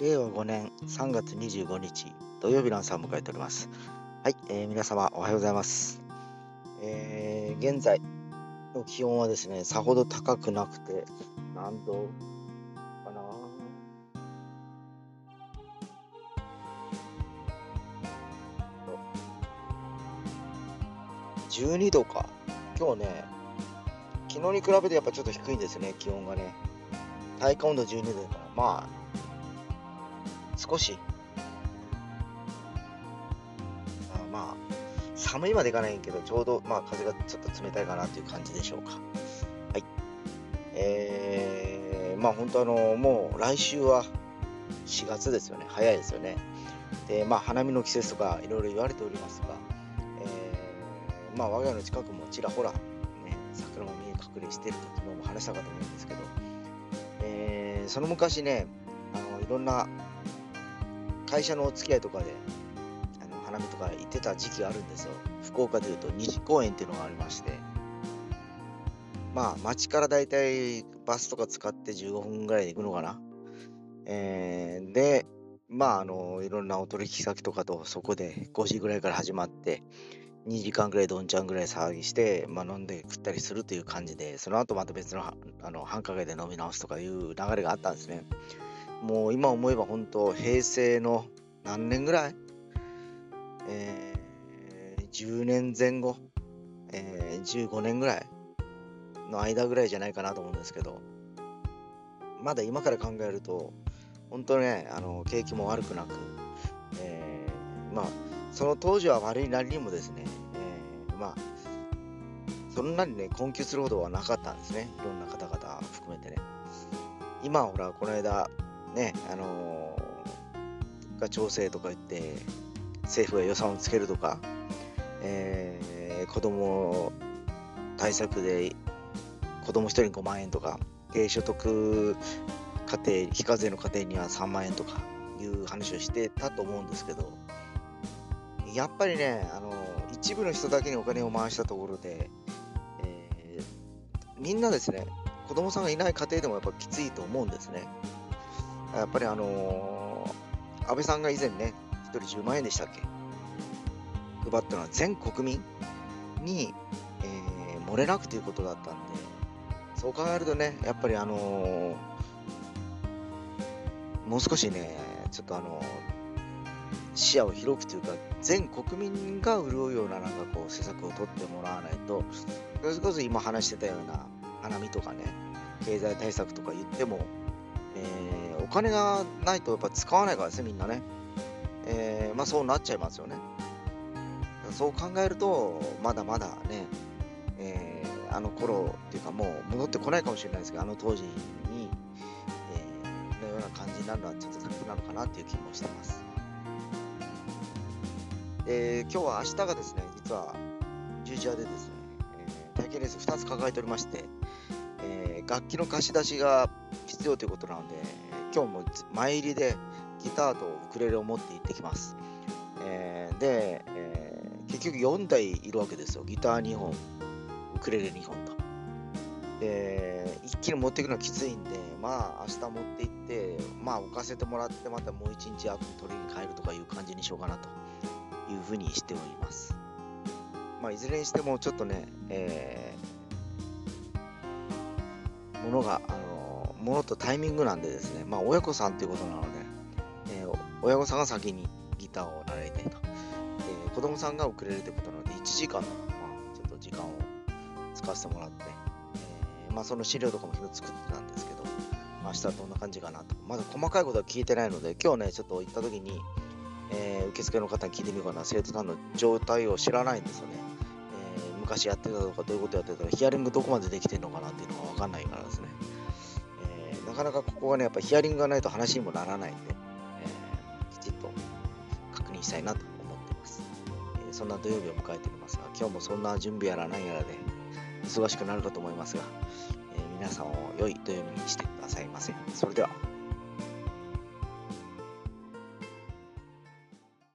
令和5年3月25日土曜日の朝を迎えております。はい、えー、皆様おはようございます。えー、現在の気温はですね、さほど高くなくて、何度かな12度か。今日ね、昨日に比べてやっぱちょっと低いんですね、気温がね。体感温度12度だから、まあ、少し、あまあ、寒いまでいかないけど、ちょうど、まあ、風がちょっと冷たいかなという感じでしょうか。はい。えー、まあ、本当あの、もう来週は4月ですよね。早いですよね。で、まあ、花見の季節とかいろいろ言われておりますが、えー、まあ、我が家の近くもちらほら、ね、桜も見え隠れしてると昨日も話したかと思うんですけど、えー、その昔ね、あのいろんな会社のお付き合いとかであの花見とか行ってた時期があるんですよ。福岡でいうと虹公園っていうのがありまして。まあ町からだいたいバスとか使って15分ぐらいで行くのかな。えー、でまああのいろんなお取引先とかとそこで5時ぐらいから始まって2時間ぐらいどんちゃんぐらい騒ぎして、まあ、飲んで食ったりするという感じでその後また別のあの繁華街で飲み直すとかいう流れがあったんですね。もう今思えば本当平成の何年ぐらい？えー、10年前後、えー、15年ぐらいの間ぐらいじゃないかなと思うんですけど、まだ今から考えると、本当ね、あの景気も悪くなく、えー、まあ、その当時は悪いなりにもですね、えー、まあ、そんなにね、困窮するほどはなかったんですね。いろんな方々含めてね。今、ほら、この間、ね、あのー、が調整とか言って、政府が予算をつけるとか、えー、子供対策で子供1人5万円とか、低所得家庭、非課税の家庭には3万円とかいう話をしてたと思うんですけど、やっぱりね、あのー、一部の人だけにお金を回したところで、えー、みんなですね、子供さんがいない家庭でもやっぱきついと思うんですね。やっぱりあのー、安倍さんが以前ね、1人10万円でしたっけ？配ったのは全国民に、えー、漏れなくということだったんで、そう考えるとね、やっぱりあのー、もう少しね、ちょっとあの視野を広くというか、全国民が潤うようななんかこう施策を取ってもらわないと、それこそ今話してたような花見とかね、経済対策とか言っても、えー、お金がないとやっぱ使わないからですね、みんなね。えー、まあそうなっちゃいますよね。そう考えると、まだまだね、えー、あの頃っていうかもう戻ってこないかもしれないですけど、あの当時に、えー、のような感じになるのはちょっと先なのかなっていう気もしてます。で、今日は明日がですね、実は十字架でですね、えー、体験レース2つ抱えておりまして、えー、楽器の貸し出しが必要ということなので、今日も前入りでギターとウクレレを持って行ってきます。えー、で、えー、結局4台いるわけですよ。ギター2本、ウクレレ2本と。で、一気に持っていくのはきついんで、まあ明日持って行って、まあ置かせてもらって、またもう一日後に取りに帰るとかいう感じにしようかなというふうにしております。まあいずれにしてもちょっとね、えー、ものが、ものとタイミングなんでですね、まあ親子さんということなので、えー、親御さんが先にギターを習いたいと。で、子供さんが遅れるということなので、1時間の、まあ、ちょっと時間を使わせてもらって、えー、まあ、その資料とかも昨日作ってたんですけど、まあ、明日はどんな感じかなと。まだ細かいことは聞いてないので、今日ね、ちょっと行った時に、え、受付の方に聞いてみようかな、生徒さんの状態を知らないんですよね。昔やってたとか、どういうことやってたか、ヒアリングどこまでできてるのかなっていうのがわかんないからですね。なかなかここはね、やっぱヒアリングがないと話にもならないんで、えきちっと確認したいなと思ってます。えー、そんな土曜日を迎えておりますが、今日もそんな準備やらないやらで忙しくなるかと思いますが、えー、皆さんを良い土曜日にしてくださいませ。それでは。